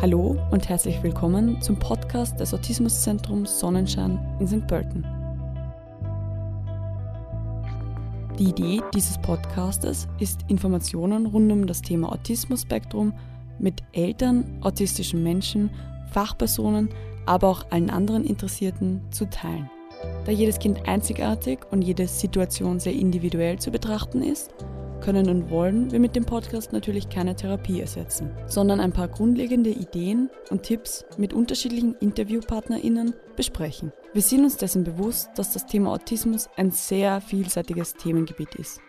Hallo und herzlich willkommen zum Podcast des Autismuszentrums Sonnenschein in St. Pölten. Die Idee dieses Podcastes ist, Informationen rund um das Thema Autismus-Spektrum mit Eltern, autistischen Menschen, Fachpersonen, aber auch allen anderen Interessierten zu teilen. Da jedes Kind einzigartig und jede Situation sehr individuell zu betrachten ist, können und wollen wir mit dem Podcast natürlich keine Therapie ersetzen, sondern ein paar grundlegende Ideen und Tipps mit unterschiedlichen InterviewpartnerInnen besprechen. Wir sind uns dessen bewusst, dass das Thema Autismus ein sehr vielseitiges Themengebiet ist.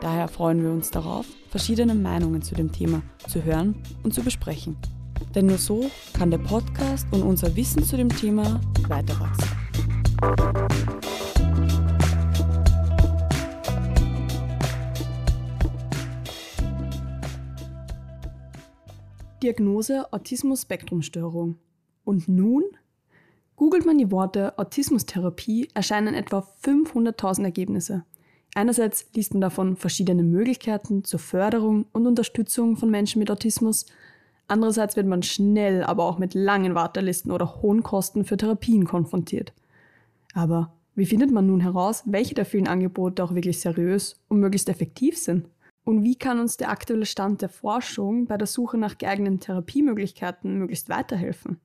Daher freuen wir uns darauf, verschiedene Meinungen zu dem Thema zu hören und zu besprechen. Denn nur so kann der Podcast und unser Wissen zu dem Thema weiter Diagnose Autismus-Spektrum-Störung. Und nun? Googelt man die Worte Autismustherapie, erscheinen etwa 500.000 Ergebnisse. Einerseits liest man davon verschiedene Möglichkeiten zur Förderung und Unterstützung von Menschen mit Autismus. Andererseits wird man schnell, aber auch mit langen Wartelisten oder hohen Kosten für Therapien konfrontiert. Aber wie findet man nun heraus, welche der vielen Angebote auch wirklich seriös und möglichst effektiv sind? Und wie kann uns der aktuelle Stand der Forschung bei der Suche nach geeigneten Therapiemöglichkeiten möglichst weiterhelfen?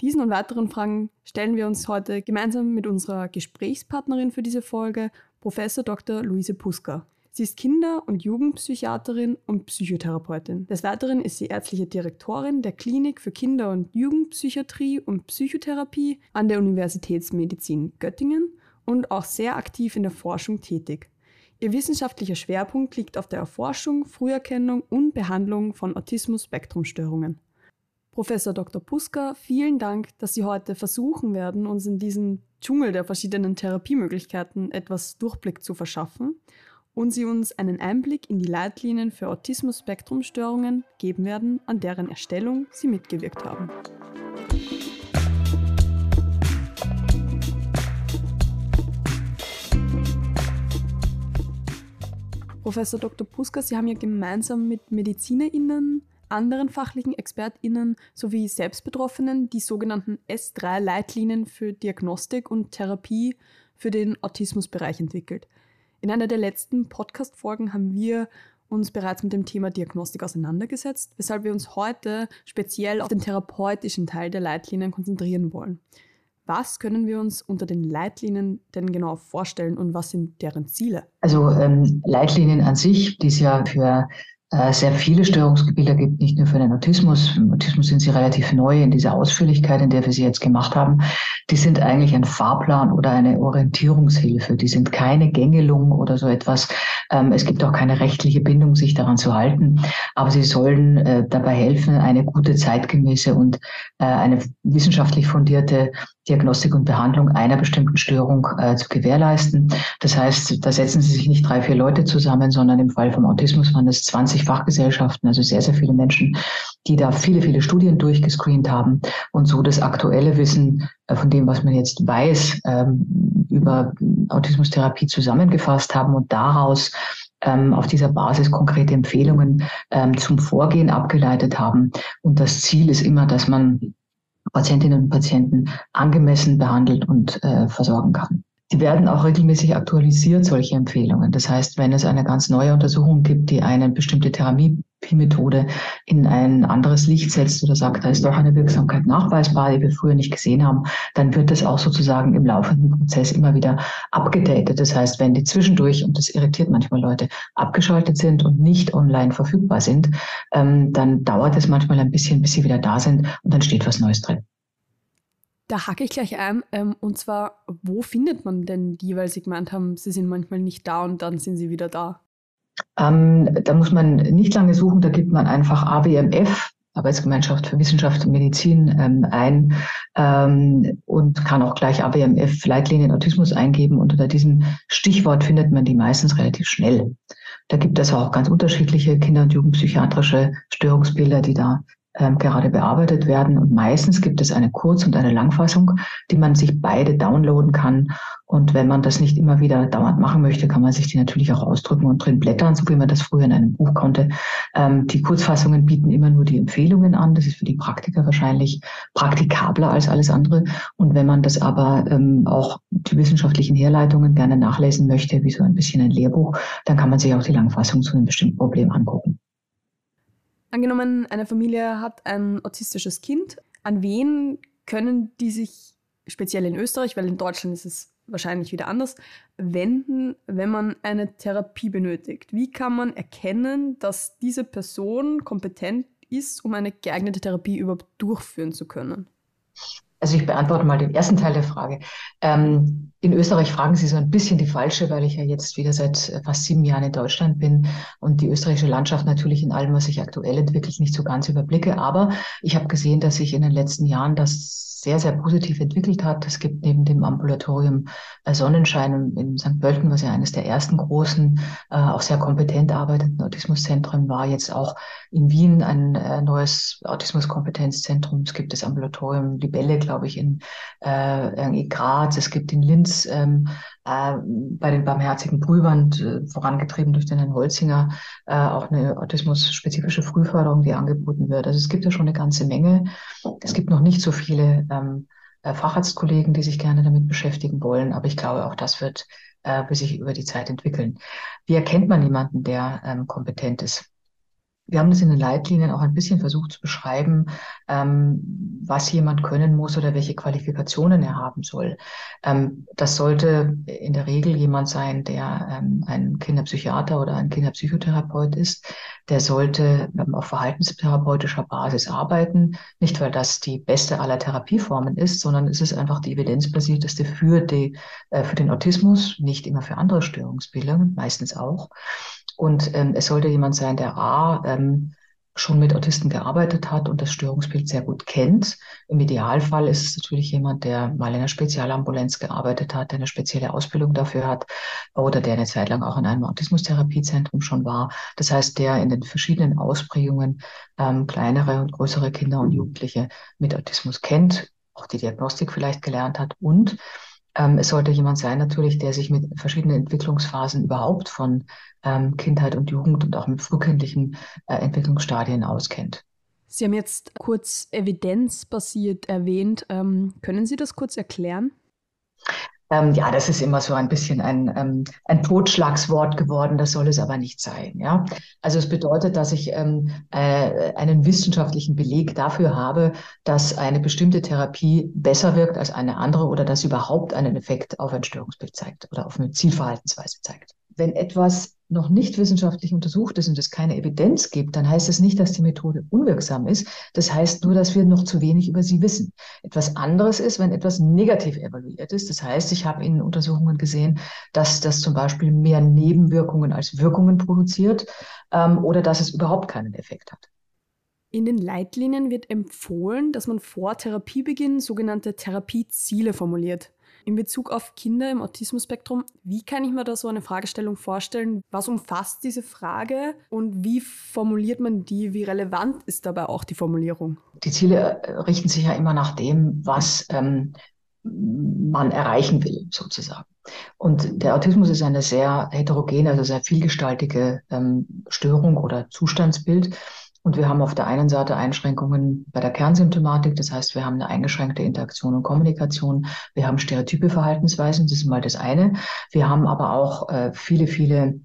Diesen und weiteren Fragen stellen wir uns heute gemeinsam mit unserer Gesprächspartnerin für diese Folge, Professor Dr. Luise Puska. Sie ist Kinder- und Jugendpsychiaterin und Psychotherapeutin. Des Weiteren ist sie ärztliche Direktorin der Klinik für Kinder- und Jugendpsychiatrie und Psychotherapie an der Universitätsmedizin Göttingen und auch sehr aktiv in der Forschung tätig. Ihr wissenschaftlicher Schwerpunkt liegt auf der Erforschung, Früherkennung und Behandlung von Autismus-Spektrum-Störungen. Professor Dr. Puska, vielen Dank, dass Sie heute versuchen werden, uns in diesem Dschungel der verschiedenen Therapiemöglichkeiten etwas Durchblick zu verschaffen und Sie uns einen Einblick in die Leitlinien für Autismus-Spektrum-Störungen geben werden, an deren Erstellung Sie mitgewirkt haben. Professor Dr. Puska, Sie haben ja gemeinsam mit MedizinerInnen, anderen fachlichen ExpertInnen sowie Selbstbetroffenen die sogenannten S3-Leitlinien für Diagnostik und Therapie für den Autismusbereich entwickelt. In einer der letzten Podcast-Folgen haben wir uns bereits mit dem Thema Diagnostik auseinandergesetzt, weshalb wir uns heute speziell auf den therapeutischen Teil der Leitlinien konzentrieren wollen. Was können wir uns unter den Leitlinien denn genau vorstellen und was sind deren Ziele? Also ähm, Leitlinien an sich, die es ja für sehr viele Störungsgebilde gibt, nicht nur für den Autismus. Im Autismus sind sie relativ neu in dieser Ausführlichkeit, in der wir sie jetzt gemacht haben. Die sind eigentlich ein Fahrplan oder eine Orientierungshilfe. Die sind keine Gängelung oder so etwas. Ähm, es gibt auch keine rechtliche Bindung, sich daran zu halten. Aber sie sollen äh, dabei helfen, eine gute, zeitgemäße und äh, eine wissenschaftlich fundierte Diagnostik und Behandlung einer bestimmten Störung äh, zu gewährleisten. Das heißt, da setzen Sie sich nicht drei, vier Leute zusammen, sondern im Fall vom Autismus waren es 20 Fachgesellschaften, also sehr, sehr viele Menschen, die da viele, viele Studien durchgescreent haben und so das aktuelle Wissen äh, von dem, was man jetzt weiß, ähm, über Autismustherapie zusammengefasst haben und daraus ähm, auf dieser Basis konkrete Empfehlungen ähm, zum Vorgehen abgeleitet haben. Und das Ziel ist immer, dass man Patientinnen und Patienten angemessen behandelt und äh, versorgen kann. Die werden auch regelmäßig aktualisiert, solche Empfehlungen. Das heißt, wenn es eine ganz neue Untersuchung gibt, die eine bestimmte Therapiemethode in ein anderes Licht setzt oder sagt, da ist doch eine Wirksamkeit nachweisbar, die wir früher nicht gesehen haben, dann wird das auch sozusagen im laufenden Prozess immer wieder abgedatet. Das heißt, wenn die zwischendurch, und das irritiert manchmal Leute, abgeschaltet sind und nicht online verfügbar sind, ähm, dann dauert es manchmal ein bisschen, bis sie wieder da sind und dann steht was Neues drin. Da hacke ich gleich ein. Ähm, und zwar, wo findet man denn die, weil Sie gemeint haben, sie sind manchmal nicht da und dann sind sie wieder da? Ähm, da muss man nicht lange suchen, da gibt man einfach AWMF, Arbeitsgemeinschaft für Wissenschaft und Medizin, ähm, ein ähm, und kann auch gleich AWMF Leitlinien Autismus eingeben. Unter diesem Stichwort findet man die meistens relativ schnell. Da gibt es auch ganz unterschiedliche Kinder- und Jugendpsychiatrische Störungsbilder, die da ähm, gerade bearbeitet werden. Und meistens gibt es eine Kurz- und eine Langfassung, die man sich beide downloaden kann. Und wenn man das nicht immer wieder dauernd machen möchte, kann man sich die natürlich auch ausdrücken und drin blättern, so wie man das früher in einem Buch konnte. Ähm, die Kurzfassungen bieten immer nur die Empfehlungen an. Das ist für die Praktiker wahrscheinlich praktikabler als alles andere. Und wenn man das aber ähm, auch die wissenschaftlichen Herleitungen gerne nachlesen möchte, wie so ein bisschen ein Lehrbuch, dann kann man sich auch die Langfassung zu einem bestimmten Problem angucken. Angenommen, eine Familie hat ein autistisches Kind. An wen können die sich speziell in Österreich, weil in Deutschland ist es wahrscheinlich wieder anders, wenden, wenn man eine Therapie benötigt? Wie kann man erkennen, dass diese Person kompetent ist, um eine geeignete Therapie überhaupt durchführen zu können? Also ich beantworte mal den ersten Teil der Frage. Ähm, in Österreich fragen Sie so ein bisschen die falsche, weil ich ja jetzt wieder seit äh, fast sieben Jahren in Deutschland bin und die österreichische Landschaft natürlich in allem, was sich aktuell entwickelt, nicht so ganz überblicke. Aber ich habe gesehen, dass sich in den letzten Jahren das sehr, sehr positiv entwickelt hat. Es gibt neben dem Ambulatorium äh, Sonnenschein in St. Pölten, was ja eines der ersten großen, äh, auch sehr kompetent arbeitenden Autismuszentren war, jetzt auch in Wien ein äh, neues Autismuskompetenzzentrum. Es gibt das Ambulatorium Libelle, glaube ich, in, in Graz. Es gibt in Linz ähm, äh, bei den barmherzigen Brüdern, äh, vorangetrieben durch den Herrn Holzinger, äh, auch eine autismus-spezifische Frühförderung, die angeboten wird. Also es gibt ja schon eine ganze Menge. Es gibt noch nicht so viele ähm, äh, Facharztkollegen, die sich gerne damit beschäftigen wollen, aber ich glaube, auch das wird äh, sich über die Zeit entwickeln. Wie erkennt man jemanden, der ähm, kompetent ist? Wir haben das in den Leitlinien auch ein bisschen versucht zu beschreiben, ähm, was jemand können muss oder welche Qualifikationen er haben soll. Ähm, das sollte in der Regel jemand sein, der ähm, ein Kinderpsychiater oder ein Kinderpsychotherapeut ist. Der sollte ähm, auf verhaltenstherapeutischer Basis arbeiten. Nicht, weil das die beste aller Therapieformen ist, sondern es ist einfach die evidenzbasierteste für, die, äh, für den Autismus, nicht immer für andere Störungsbilder, meistens auch. Und ähm, es sollte jemand sein, der A, ähm, schon mit Autisten gearbeitet hat und das Störungsbild sehr gut kennt. Im Idealfall ist es natürlich jemand, der mal in einer Spezialambulanz gearbeitet hat, der eine spezielle Ausbildung dafür hat oder der eine Zeit lang auch in einem Autismustherapiezentrum schon war. Das heißt, der in den verschiedenen Ausprägungen ähm, kleinere und größere Kinder und Jugendliche mit Autismus kennt, auch die Diagnostik vielleicht gelernt hat und ähm, es sollte jemand sein, natürlich, der sich mit verschiedenen Entwicklungsphasen überhaupt von ähm, Kindheit und Jugend und auch mit frühkindlichen äh, Entwicklungsstadien auskennt. Sie haben jetzt kurz evidenzbasiert erwähnt. Ähm, können Sie das kurz erklären? Ähm, ja, das ist immer so ein bisschen ein, ähm, ein Totschlagswort geworden, das soll es aber nicht sein. Ja? Also es bedeutet, dass ich ähm, äh, einen wissenschaftlichen Beleg dafür habe, dass eine bestimmte Therapie besser wirkt als eine andere oder dass überhaupt einen Effekt auf ein Störungsbild zeigt oder auf eine Zielverhaltensweise zeigt. Wenn etwas noch nicht wissenschaftlich untersucht ist und es keine Evidenz gibt, dann heißt das nicht, dass die Methode unwirksam ist. Das heißt nur, dass wir noch zu wenig über sie wissen. Etwas anderes ist, wenn etwas negativ evaluiert ist. Das heißt, ich habe in Untersuchungen gesehen, dass das zum Beispiel mehr Nebenwirkungen als Wirkungen produziert ähm, oder dass es überhaupt keinen Effekt hat. In den Leitlinien wird empfohlen, dass man vor Therapiebeginn sogenannte Therapieziele formuliert in Bezug auf Kinder im Autismus-Spektrum, wie kann ich mir da so eine Fragestellung vorstellen? Was umfasst diese Frage und wie formuliert man die? Wie relevant ist dabei auch die Formulierung? Die Ziele äh, richten sich ja immer nach dem, was ähm, man erreichen will, sozusagen. Und der Autismus ist eine sehr heterogene, also sehr vielgestaltige ähm, Störung oder Zustandsbild. Und wir haben auf der einen Seite Einschränkungen bei der Kernsymptomatik, das heißt, wir haben eine eingeschränkte Interaktion und Kommunikation, wir haben stereotype Verhaltensweisen, das ist mal das eine. Wir haben aber auch äh, viele, viele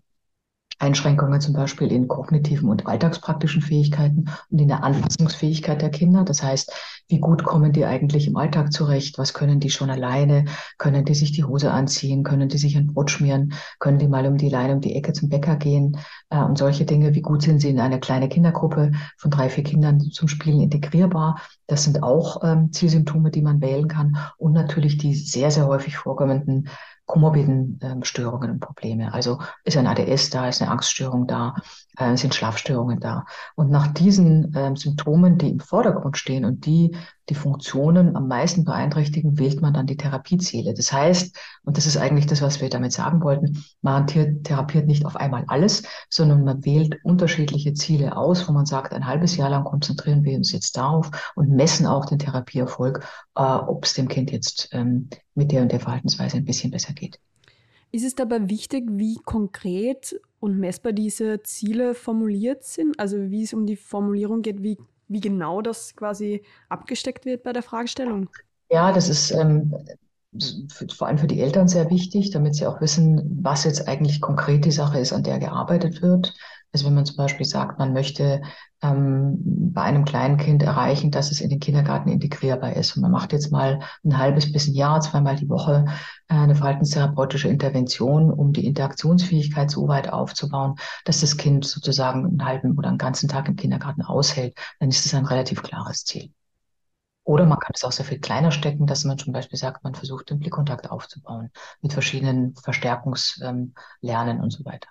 Einschränkungen zum Beispiel in kognitiven und alltagspraktischen Fähigkeiten und in der Anpassungsfähigkeit der Kinder. Das heißt, wie gut kommen die eigentlich im Alltag zurecht? Was können die schon alleine? Können die sich die Hose anziehen? Können die sich ein Brot schmieren? Können die mal um die Leine um die Ecke zum Bäcker gehen? Äh, und solche Dinge. Wie gut sind sie in eine kleine Kindergruppe von drei, vier Kindern zum Spielen integrierbar? Das sind auch ähm, Zielsymptome, die man wählen kann. Und natürlich die sehr, sehr häufig vorkommenden komorbiden ähm, Störungen und Probleme. Also ist ein ADS da, ist eine Angststörung da, äh, sind Schlafstörungen da. Und nach diesen ähm, Symptomen, die im Vordergrund stehen und die, die Funktionen am meisten beeinträchtigen, wählt man dann die Therapieziele. Das heißt, und das ist eigentlich das, was wir damit sagen wollten, man therapiert nicht auf einmal alles, sondern man wählt unterschiedliche Ziele aus, wo man sagt, ein halbes Jahr lang konzentrieren wir uns jetzt darauf und messen auch den Therapieerfolg, äh, ob es dem Kind jetzt ähm, mit der und der Verhaltensweise ein bisschen besser geht. Ist es dabei wichtig, wie konkret und messbar diese Ziele formuliert sind? Also wie es um die Formulierung geht, wie, wie genau das quasi abgesteckt wird bei der Fragestellung? Ja, das ist ähm, vor allem für die Eltern sehr wichtig, damit sie auch wissen, was jetzt eigentlich konkret die Sache ist, an der gearbeitet wird. Also wenn man zum Beispiel sagt, man möchte ähm, bei einem kleinen Kind erreichen, dass es in den Kindergarten integrierbar ist. Und man macht jetzt mal ein halbes bis ein Jahr, zweimal die Woche äh, eine verhaltenstherapeutische Intervention, um die Interaktionsfähigkeit so weit aufzubauen, dass das Kind sozusagen einen halben oder einen ganzen Tag im Kindergarten aushält. Dann ist das ein relativ klares Ziel. Oder man kann es auch sehr viel kleiner stecken, dass man zum Beispiel sagt, man versucht den Blickkontakt aufzubauen mit verschiedenen Verstärkungslernen ähm, und so weiter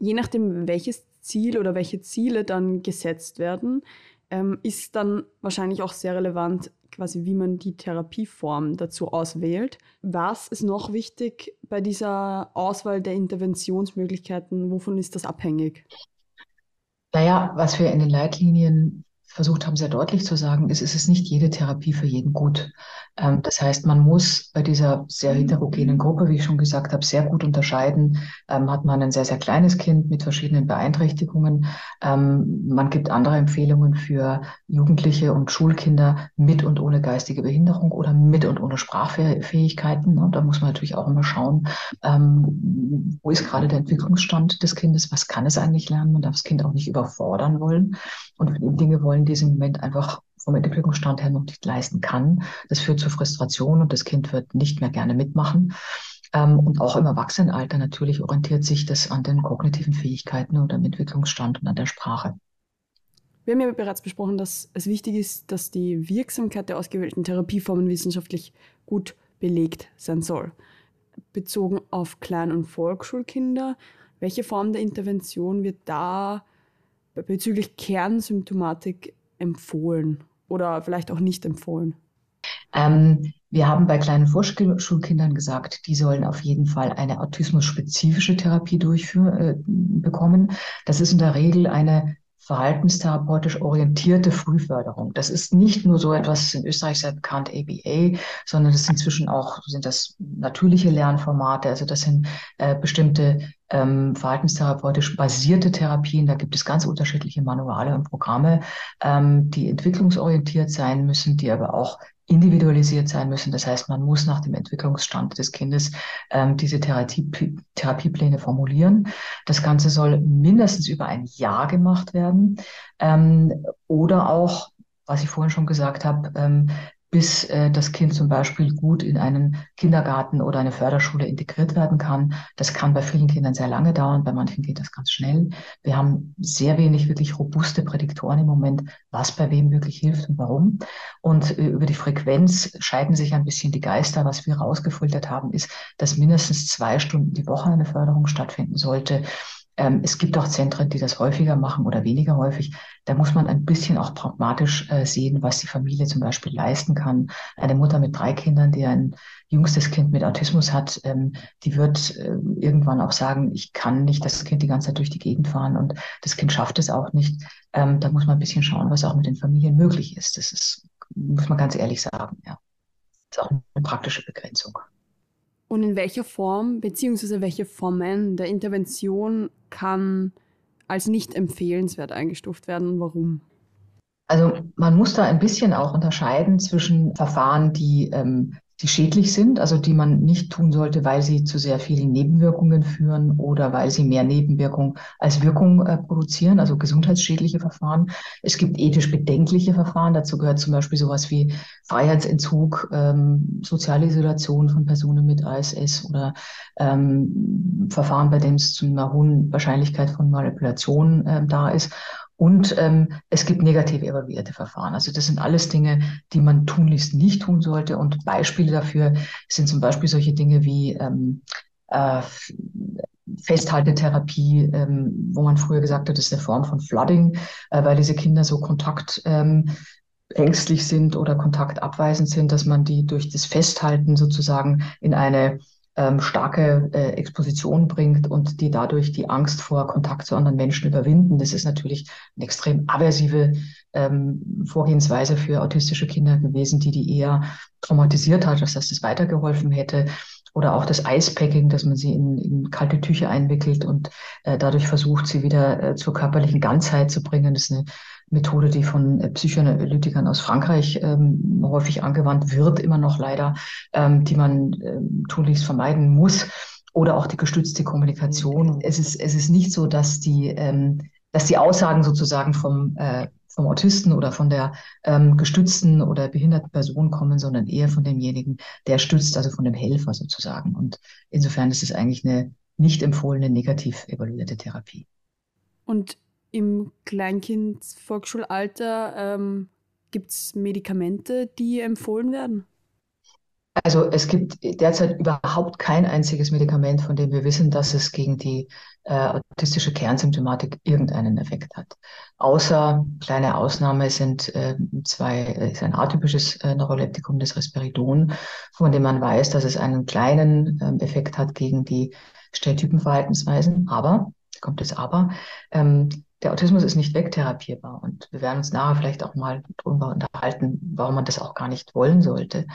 je nachdem, welches Ziel oder welche Ziele dann gesetzt werden, ähm, ist dann wahrscheinlich auch sehr relevant, quasi wie man die Therapieform dazu auswählt. Was ist noch wichtig bei dieser Auswahl der Interventionsmöglichkeiten? Wovon ist das abhängig? Naja, was wir in den Leitlinien versucht haben, sehr deutlich zu sagen, ist, es ist nicht jede Therapie für jeden gut. Ähm, das heißt, man muss bei dieser sehr heterogenen Gruppe, wie ich schon gesagt habe, sehr gut unterscheiden. Ähm, hat man ein sehr, sehr kleines Kind mit verschiedenen Beeinträchtigungen. Ähm, man gibt andere Empfehlungen für Jugendliche und Schulkinder mit und ohne geistige Behinderung oder mit und ohne Sprachfähigkeiten. Und da muss man natürlich auch immer schauen, wo ist gerade der Entwicklungsstand des Kindes, was kann es eigentlich lernen. Man darf das Kind auch nicht überfordern wollen und Dinge wollen, die es im Moment einfach vom Entwicklungsstand her noch nicht leisten kann. Das führt zu Frustration und das Kind wird nicht mehr gerne mitmachen. Ähm, und auch im Erwachsenenalter natürlich orientiert sich das an den kognitiven Fähigkeiten und am Entwicklungsstand und an der Sprache. Wir haben ja bereits besprochen, dass es wichtig ist, dass die Wirksamkeit der ausgewählten Therapieformen wissenschaftlich gut belegt sein soll. Bezogen auf Klein- und Volksschulkinder, welche Form der Intervention wird da bezüglich Kernsymptomatik empfohlen oder vielleicht auch nicht empfohlen? Ähm, wir haben bei kleinen Vorschulkindern gesagt, die sollen auf jeden Fall eine autismus-spezifische Therapie durchführen, äh, bekommen. Das ist in der Regel eine verhaltenstherapeutisch orientierte Frühförderung. Das ist nicht nur so etwas in Österreich sehr bekannt, ABA, sondern das sind inzwischen auch sind das natürliche Lernformate. Also das sind äh, bestimmte ähm, verhaltenstherapeutisch basierte Therapien. Da gibt es ganz unterschiedliche Manuale und Programme, ähm, die entwicklungsorientiert sein müssen, die aber auch individualisiert sein müssen. Das heißt, man muss nach dem Entwicklungsstand des Kindes ähm, diese Therapie, Therapiepläne formulieren. Das Ganze soll mindestens über ein Jahr gemacht werden ähm, oder auch was ich vorhin schon gesagt habe, ähm, bis äh, das Kind zum Beispiel gut in einen Kindergarten oder eine Förderschule integriert werden kann. Das kann bei vielen Kindern sehr lange dauern, bei manchen geht das ganz schnell. Wir haben sehr wenig wirklich robuste Prädiktoren im Moment, was bei wem wirklich hilft und warum. Und äh, über die Frequenz scheiden sich ein bisschen die Geister. Was wir rausgefiltert haben, ist, dass mindestens zwei Stunden die Woche eine Förderung stattfinden sollte. Ähm, es gibt auch Zentren, die das häufiger machen oder weniger häufig. Da muss man ein bisschen auch pragmatisch äh, sehen, was die Familie zum Beispiel leisten kann. Eine Mutter mit drei Kindern, die ein jüngstes Kind mit Autismus hat, ähm, die wird äh, irgendwann auch sagen, ich kann nicht das Kind die ganze Zeit durch die Gegend fahren und das Kind schafft es auch nicht. Ähm, da muss man ein bisschen schauen, was auch mit den Familien möglich ist. Das ist, muss man ganz ehrlich sagen, ja. Das ist auch eine praktische Begrenzung. Und in welcher Form bzw. welche Formen der Intervention kann als nicht empfehlenswert eingestuft werden und warum? Also man muss da ein bisschen auch unterscheiden zwischen Verfahren, die ähm, die schädlich sind, also die man nicht tun sollte, weil sie zu sehr vielen Nebenwirkungen führen oder weil sie mehr Nebenwirkung als Wirkung äh, produzieren, also gesundheitsschädliche Verfahren. Es gibt ethisch bedenkliche Verfahren, dazu gehört zum Beispiel sowas wie Freiheitsentzug, ähm, soziale Isolation von Personen mit ASS oder ähm, Verfahren, bei denen es zu einer hohen Wahrscheinlichkeit von Manipulation äh, da ist. Und ähm, es gibt negativ evaluierte Verfahren. Also das sind alles Dinge, die man tunlichst nicht tun sollte. Und Beispiele dafür sind zum Beispiel solche Dinge wie ähm, äh, Festhaltetherapie, ähm, wo man früher gesagt hat, das ist eine Form von Flooding, äh, weil diese Kinder so Kontakt ähm, ängstlich sind oder kontaktabweisend sind, dass man die durch das Festhalten sozusagen in eine ähm, starke äh, Exposition bringt und die dadurch die Angst vor Kontakt zu anderen Menschen überwinden. Das ist natürlich eine extrem aversive ähm, Vorgehensweise für autistische Kinder gewesen, die die eher traumatisiert hat, dass das weitergeholfen hätte. Oder auch das Eispacking, dass man sie in, in kalte Tücher einwickelt und äh, dadurch versucht, sie wieder äh, zur körperlichen Ganzheit zu bringen. Das ist eine Methode, die von äh, Psychoanalytikern aus Frankreich ähm, häufig angewandt wird, immer noch leider, ähm, die man ähm, tunlichst vermeiden muss. Oder auch die gestützte Kommunikation. Es ist, es ist nicht so, dass die, ähm, dass die Aussagen sozusagen vom, äh, vom Autisten oder von der ähm, gestützten oder behinderten Person kommen, sondern eher von demjenigen, der stützt, also von dem Helfer sozusagen. Und insofern ist es eigentlich eine nicht empfohlene negativ evaluierte Therapie. Und im Kleinkind-Volksschulalter ähm, gibt es Medikamente, die empfohlen werden? Also es gibt derzeit überhaupt kein einziges Medikament, von dem wir wissen, dass es gegen die äh, autistische Kernsymptomatik irgendeinen Effekt hat. Außer kleine Ausnahme sind äh, zwei, äh, ist ein atypisches äh, Neuroleptikum, das Risperidon, von dem man weiß, dass es einen kleinen ähm, Effekt hat gegen die Stelltypenverhaltensweisen. Aber, kommt das Aber, ähm, der Autismus ist nicht wegtherapierbar und wir werden uns nachher vielleicht auch mal darüber unterhalten, warum man das auch gar nicht wollen sollte.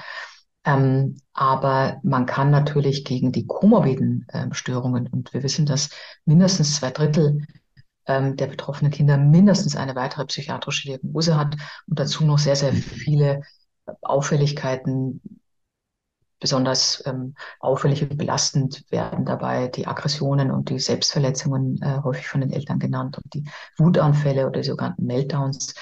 Ähm, aber man kann natürlich gegen die komorbiden äh, Störungen, und wir wissen, dass mindestens zwei Drittel ähm, der betroffenen Kinder mindestens eine weitere psychiatrische Diagnose hat und dazu noch sehr, sehr viele Auffälligkeiten besonders ähm, auffällig und belastend werden dabei die Aggressionen und die Selbstverletzungen äh, häufig von den Eltern genannt und die Wutanfälle oder die sogenannten Meltdowns.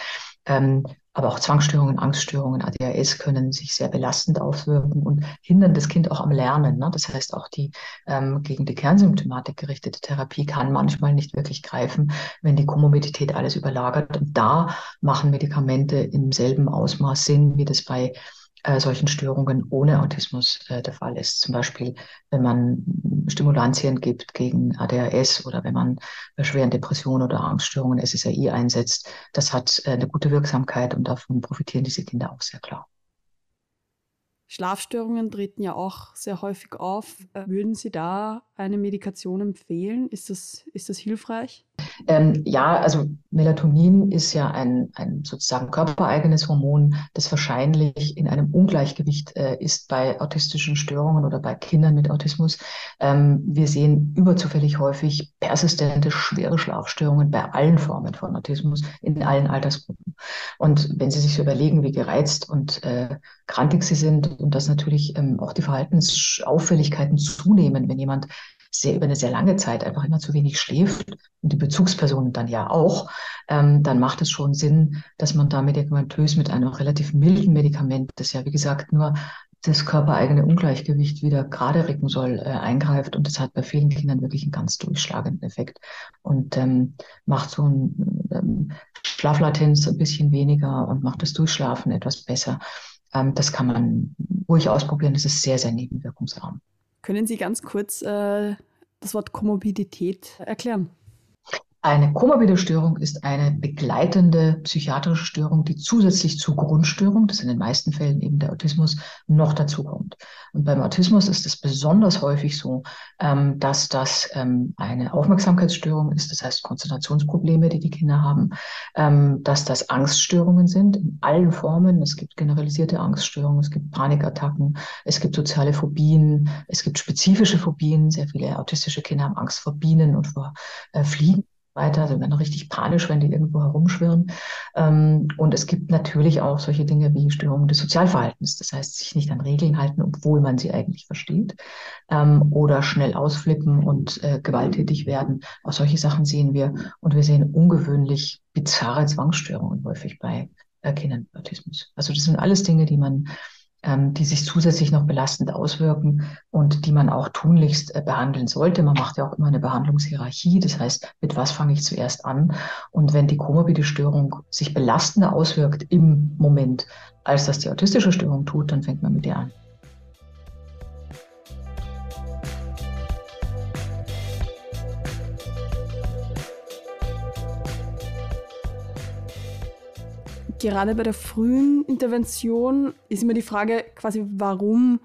Ähm, aber auch Zwangsstörungen, Angststörungen, ADHS können sich sehr belastend auswirken und hindern das Kind auch am Lernen. Ne? Das heißt, auch die ähm, gegen die Kernsymptomatik gerichtete Therapie kann manchmal nicht wirklich greifen, wenn die Komorbidität alles überlagert. Und da machen Medikamente im selben Ausmaß Sinn, wie das bei äh, solchen Störungen ohne Autismus äh, der Fall ist. Zum Beispiel, wenn man Stimulantien gibt gegen ADHS oder wenn man bei schweren Depressionen oder Angststörungen SSRI einsetzt. Das hat äh, eine gute Wirksamkeit und davon profitieren diese Kinder auch sehr klar. Schlafstörungen treten ja auch sehr häufig auf. Äh, würden Sie da eine Medikation empfehlen? Ist das, ist das hilfreich? Ähm, ja, also Melatonin ist ja ein, ein sozusagen körpereigenes Hormon, das wahrscheinlich in einem Ungleichgewicht äh, ist bei autistischen Störungen oder bei Kindern mit Autismus. Ähm, wir sehen überzufällig häufig persistente, schwere Schlafstörungen bei allen Formen von Autismus in allen Altersgruppen. Und wenn Sie sich so überlegen, wie gereizt und äh, krantig sie sind und dass natürlich ähm, auch die Verhaltensauffälligkeiten zunehmen, wenn jemand sehr über eine sehr lange Zeit einfach immer zu wenig schläft und die Bezugspersonen dann ja auch, ähm, dann macht es schon Sinn, dass man da medikamentös mit einem relativ milden Medikament, das ja wie gesagt nur das körpereigene Ungleichgewicht wieder gerade rücken soll, äh, eingreift. Und das hat bei vielen Kindern wirklich einen ganz durchschlagenden Effekt und ähm, macht so ein ähm, Schlaflatenz ein bisschen weniger und macht das Durchschlafen etwas besser. Ähm, das kann man ruhig ausprobieren. Das ist sehr, sehr nebenwirkungsarm. Können Sie ganz kurz äh, das Wort Komorbidität erklären? Eine komorbide Störung ist eine begleitende psychiatrische Störung, die zusätzlich zur Grundstörung, das in den meisten Fällen eben der Autismus, noch dazu kommt. Und beim Autismus ist es besonders häufig so, ähm, dass das ähm, eine Aufmerksamkeitsstörung ist, das heißt Konzentrationsprobleme, die die Kinder haben, ähm, dass das Angststörungen sind in allen Formen. Es gibt generalisierte Angststörungen, es gibt Panikattacken, es gibt soziale Phobien, es gibt spezifische Phobien. Sehr viele autistische Kinder haben Angst vor Bienen und vor äh, Fliegen weiter, sind dann richtig panisch, wenn die irgendwo herumschwirren. Ähm, und es gibt natürlich auch solche Dinge wie Störungen des Sozialverhaltens, das heißt, sich nicht an Regeln halten, obwohl man sie eigentlich versteht, ähm, oder schnell ausflippen und äh, gewalttätig werden. Auch solche Sachen sehen wir. Und wir sehen ungewöhnlich bizarre Zwangsstörungen häufig bei äh, Kindern mit Autismus. Also das sind alles Dinge, die man ähm, die sich zusätzlich noch belastend auswirken und die man auch tunlichst äh, behandeln sollte. Man macht ja auch immer eine Behandlungshierarchie. Das heißt, mit was fange ich zuerst an? Und wenn die komorbide Störung sich belastender auswirkt im Moment, als das die autistische Störung tut, dann fängt man mit der an. Gerade bei der frühen Intervention ist immer die Frage quasi, warum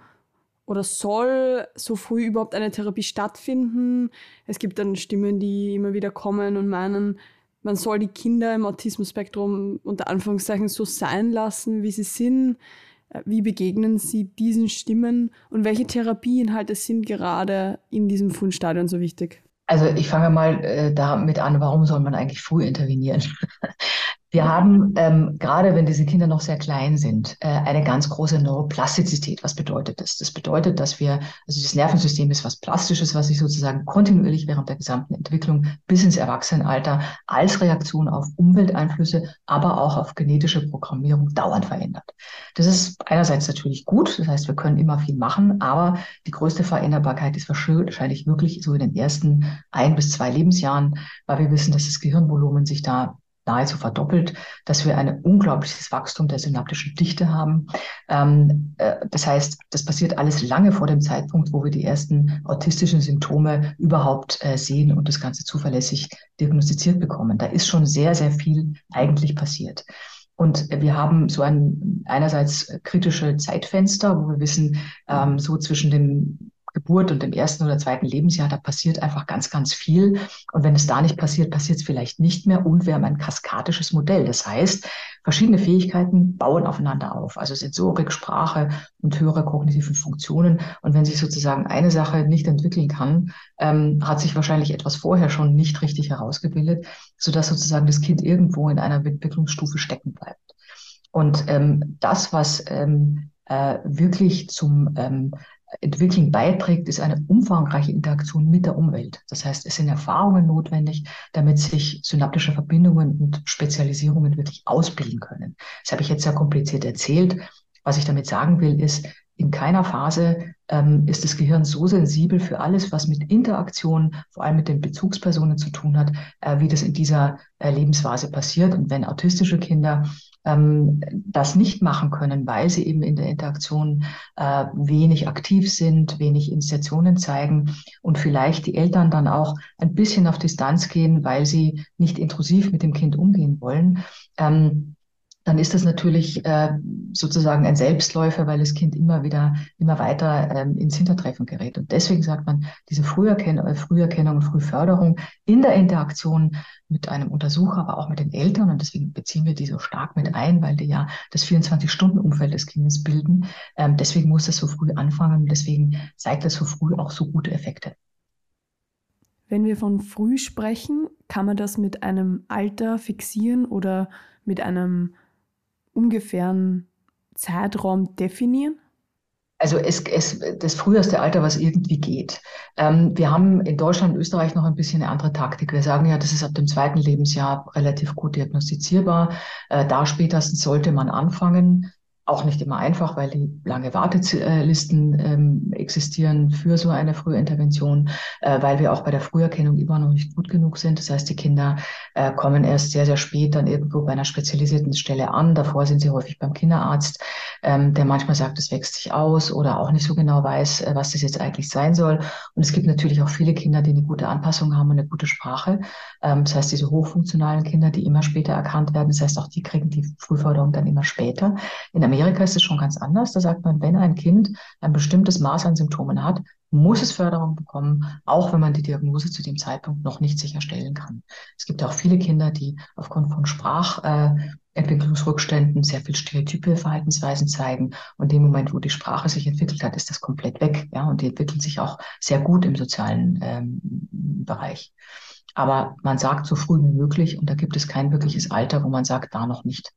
oder soll so früh überhaupt eine Therapie stattfinden? Es gibt dann Stimmen, die immer wieder kommen und meinen, man soll die Kinder im Autismus-Spektrum unter Anführungszeichen so sein lassen, wie sie sind. Äh, wie begegnen Sie diesen Stimmen und welche Therapieinhalte sind gerade in diesem Fundstadion so wichtig? Also ich fange mal äh, damit an, warum soll man eigentlich früh intervenieren? Wir haben, ähm, gerade wenn diese Kinder noch sehr klein sind, äh, eine ganz große Neuroplastizität. Was bedeutet das? Das bedeutet, dass wir, also das Nervensystem ist was Plastisches, was sich sozusagen kontinuierlich während der gesamten Entwicklung bis ins Erwachsenenalter als Reaktion auf Umwelteinflüsse, aber auch auf genetische Programmierung dauernd verändert. Das ist einerseits natürlich gut, das heißt, wir können immer viel machen, aber die größte Veränderbarkeit ist wahrscheinlich wirklich so in den ersten ein bis zwei Lebensjahren, weil wir wissen, dass das Gehirnvolumen sich da nahezu verdoppelt, dass wir ein unglaubliches Wachstum der synaptischen Dichte haben. Ähm, äh, das heißt, das passiert alles lange vor dem Zeitpunkt, wo wir die ersten autistischen Symptome überhaupt äh, sehen und das Ganze zuverlässig diagnostiziert bekommen. Da ist schon sehr, sehr viel eigentlich passiert. Und wir haben so ein einerseits kritische Zeitfenster, wo wir wissen, ähm, so zwischen dem Geburt und im ersten oder zweiten Lebensjahr, da passiert einfach ganz, ganz viel. Und wenn es da nicht passiert, passiert es vielleicht nicht mehr. Und wir haben ein kaskadisches Modell. Das heißt, verschiedene Fähigkeiten bauen aufeinander auf. Also Sensorik, Sprache und höhere kognitive Funktionen. Und wenn sich sozusagen eine Sache nicht entwickeln kann, ähm, hat sich wahrscheinlich etwas vorher schon nicht richtig herausgebildet, sodass sozusagen das Kind irgendwo in einer Entwicklungsstufe stecken bleibt. Und ähm, das, was ähm, äh, wirklich zum ähm, Entwicklung beiträgt, ist eine umfangreiche Interaktion mit der Umwelt. Das heißt, es sind Erfahrungen notwendig, damit sich synaptische Verbindungen und Spezialisierungen wirklich ausbilden können. Das habe ich jetzt sehr kompliziert erzählt. Was ich damit sagen will, ist, in keiner Phase ähm, ist das Gehirn so sensibel für alles, was mit Interaktion, vor allem mit den Bezugspersonen zu tun hat, äh, wie das in dieser äh, Lebensphase passiert. Und wenn autistische Kinder ähm, das nicht machen können, weil sie eben in der Interaktion äh, wenig aktiv sind, wenig Initiationen zeigen und vielleicht die Eltern dann auch ein bisschen auf Distanz gehen, weil sie nicht intrusiv mit dem Kind umgehen wollen. Ähm, dann ist das natürlich äh, sozusagen ein Selbstläufer, weil das Kind immer wieder, immer weiter ähm, ins Hintertreffen gerät. Und deswegen sagt man, diese Früherkennung, äh, Früherkennung und Frühförderung in der Interaktion mit einem Untersucher, aber auch mit den Eltern. Und deswegen beziehen wir die so stark mit ein, weil die ja das 24-Stunden-Umfeld des Kindes bilden. Ähm, deswegen muss das so früh anfangen und deswegen zeigt das so früh auch so gute Effekte. Wenn wir von früh sprechen, kann man das mit einem Alter fixieren oder mit einem ungefähren Zeitraum definieren? Also es, es, das früheste Alter, was irgendwie geht. Ähm, wir haben in Deutschland und Österreich noch ein bisschen eine andere Taktik. Wir sagen ja, das ist ab dem zweiten Lebensjahr relativ gut diagnostizierbar. Äh, da spätestens sollte man anfangen auch nicht immer einfach, weil die lange Wartelisten ähm, existieren für so eine Frühintervention, äh, weil wir auch bei der Früherkennung immer noch nicht gut genug sind. Das heißt, die Kinder äh, kommen erst sehr, sehr spät dann irgendwo bei einer spezialisierten Stelle an. Davor sind sie häufig beim Kinderarzt, ähm, der manchmal sagt, es wächst sich aus oder auch nicht so genau weiß, äh, was das jetzt eigentlich sein soll. Und es gibt natürlich auch viele Kinder, die eine gute Anpassung haben und eine gute Sprache. Ähm, das heißt, diese hochfunktionalen Kinder, die immer später erkannt werden, das heißt, auch die kriegen die Frühförderung dann immer später. In Amerika ist es schon ganz anders. Da sagt man, wenn ein Kind ein bestimmtes Maß an Symptomen hat, muss es Förderung bekommen, auch wenn man die Diagnose zu dem Zeitpunkt noch nicht sicherstellen kann. Es gibt auch viele Kinder, die aufgrund von Sprachentwicklungsrückständen sehr viel stereotype Verhaltensweisen zeigen. Und in dem Moment, wo die Sprache sich entwickelt hat, ist das komplett weg. Ja, und die entwickeln sich auch sehr gut im sozialen ähm, Bereich. Aber man sagt so früh wie möglich und da gibt es kein wirkliches Alter, wo man sagt, da noch nicht.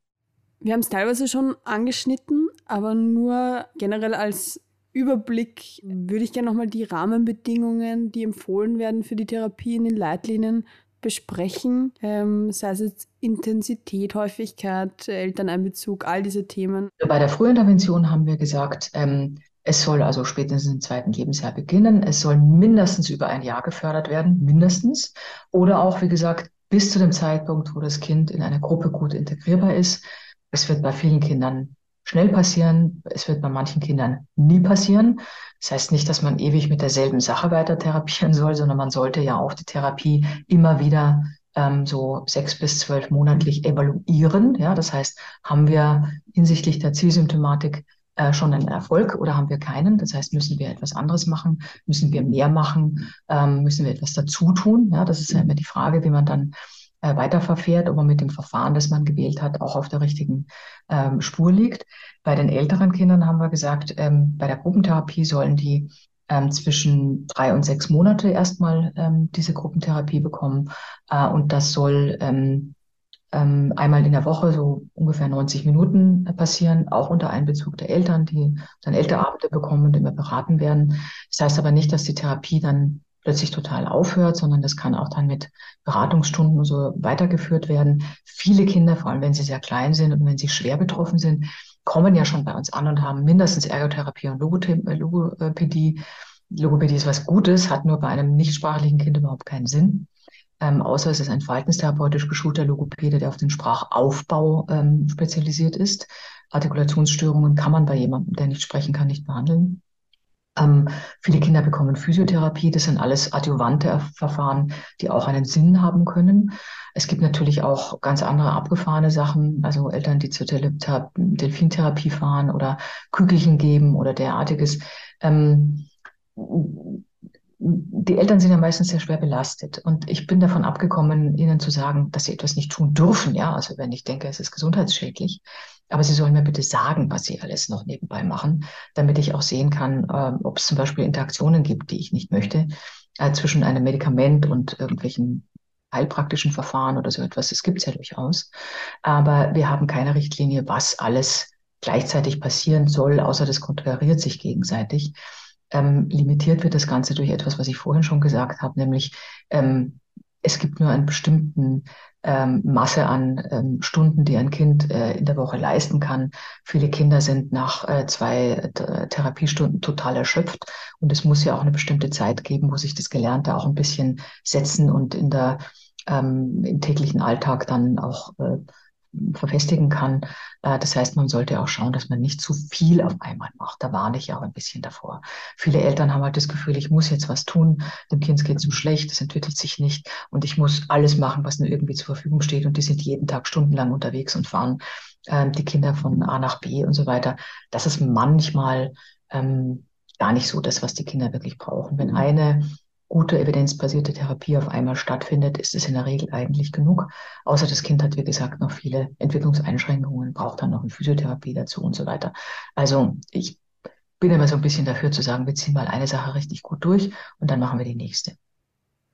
Wir haben es teilweise schon angeschnitten, aber nur generell als Überblick würde ich gerne nochmal die Rahmenbedingungen, die empfohlen werden für die Therapie in den Leitlinien, besprechen, ähm, sei es jetzt Intensität, Häufigkeit, Elterneinbezug, all diese Themen. Bei der Frühintervention haben wir gesagt, ähm, es soll also spätestens im zweiten Lebensjahr beginnen. Es soll mindestens über ein Jahr gefördert werden, mindestens. Oder auch, wie gesagt, bis zu dem Zeitpunkt, wo das Kind in einer Gruppe gut integrierbar ist. Es wird bei vielen Kindern schnell passieren. Es wird bei manchen Kindern nie passieren. Das heißt nicht, dass man ewig mit derselben Sache weiter therapieren soll, sondern man sollte ja auch die Therapie immer wieder ähm, so sechs bis zwölf monatlich evaluieren. Ja, das heißt, haben wir hinsichtlich der Zielsymptomatik äh, schon einen Erfolg oder haben wir keinen? Das heißt, müssen wir etwas anderes machen? Müssen wir mehr machen? Ähm, müssen wir etwas dazu tun? Ja, das ist ja immer die Frage, wie man dann äh, weiterverfährt, ob man mit dem Verfahren, das man gewählt hat, auch auf der richtigen ähm, Spur liegt. Bei den älteren Kindern haben wir gesagt, ähm, bei der Gruppentherapie sollen die ähm, zwischen drei und sechs Monate erstmal ähm, diese Gruppentherapie bekommen. Äh, und das soll ähm, einmal in der Woche so ungefähr 90 Minuten passieren, auch unter Einbezug der Eltern, die dann Elternabende bekommen und immer beraten werden. Das heißt aber nicht, dass die Therapie dann plötzlich total aufhört, sondern das kann auch dann mit Beratungsstunden so weitergeführt werden. Viele Kinder, vor allem wenn sie sehr klein sind und wenn sie schwer betroffen sind, kommen ja schon bei uns an und haben mindestens Ergotherapie und äh, Logopädie. Logopädie ist was Gutes, hat nur bei einem nichtsprachlichen Kind überhaupt keinen Sinn. Ähm, außer es ist ein verhaltenstherapeutisch geschulter Logopäde, der auf den Sprachaufbau ähm, spezialisiert ist. Artikulationsstörungen kann man bei jemandem, der nicht sprechen kann, nicht behandeln. Ähm, viele Kinder bekommen Physiotherapie. Das sind alles adjuvante Verfahren, die auch einen Sinn haben können. Es gibt natürlich auch ganz andere abgefahrene Sachen, also Eltern, die zur Delfintherapie fahren oder Kügelchen geben oder derartiges. Ähm, die Eltern sind ja meistens sehr schwer belastet. Und ich bin davon abgekommen, ihnen zu sagen, dass sie etwas nicht tun dürfen. Ja, also wenn ich denke, es ist gesundheitsschädlich. Aber sie sollen mir bitte sagen, was sie alles noch nebenbei machen, damit ich auch sehen kann, äh, ob es zum Beispiel Interaktionen gibt, die ich nicht möchte, äh, zwischen einem Medikament und irgendwelchen heilpraktischen Verfahren oder so etwas. Das gibt es ja durchaus. Aber wir haben keine Richtlinie, was alles gleichzeitig passieren soll, außer das konkurriert sich gegenseitig ähm, limitiert wird das Ganze durch etwas, was ich vorhin schon gesagt habe, nämlich ähm, es gibt nur einen bestimmten ähm, Masse an ähm, Stunden, die ein Kind äh, in der Woche leisten kann. Viele Kinder sind nach äh, zwei äh, Therapiestunden total erschöpft und es muss ja auch eine bestimmte Zeit geben, wo sich das Gelernte auch ein bisschen setzen und in der ähm, im täglichen Alltag dann auch äh, verfestigen kann. Äh, das heißt, man sollte auch schauen, dass man nicht zu viel auf einmal macht. Da warne ich ja auch ein bisschen davor. Viele Eltern haben halt das Gefühl, ich muss jetzt was tun, dem Kind geht es so schlecht, es entwickelt sich nicht und ich muss alles machen, was nur irgendwie zur Verfügung steht. Und die sind jeden Tag stundenlang unterwegs und fahren äh, die Kinder von A nach B und so weiter. Das ist manchmal ähm, gar nicht so das, was die Kinder wirklich brauchen. Wenn eine gute evidenzbasierte Therapie auf einmal stattfindet, ist es in der Regel eigentlich genug. Außer das Kind hat, wie gesagt, noch viele Entwicklungseinschränkungen, braucht dann noch eine Physiotherapie dazu und so weiter. Also ich bin immer so ein bisschen dafür zu sagen, wir ziehen mal eine Sache richtig gut durch und dann machen wir die nächste.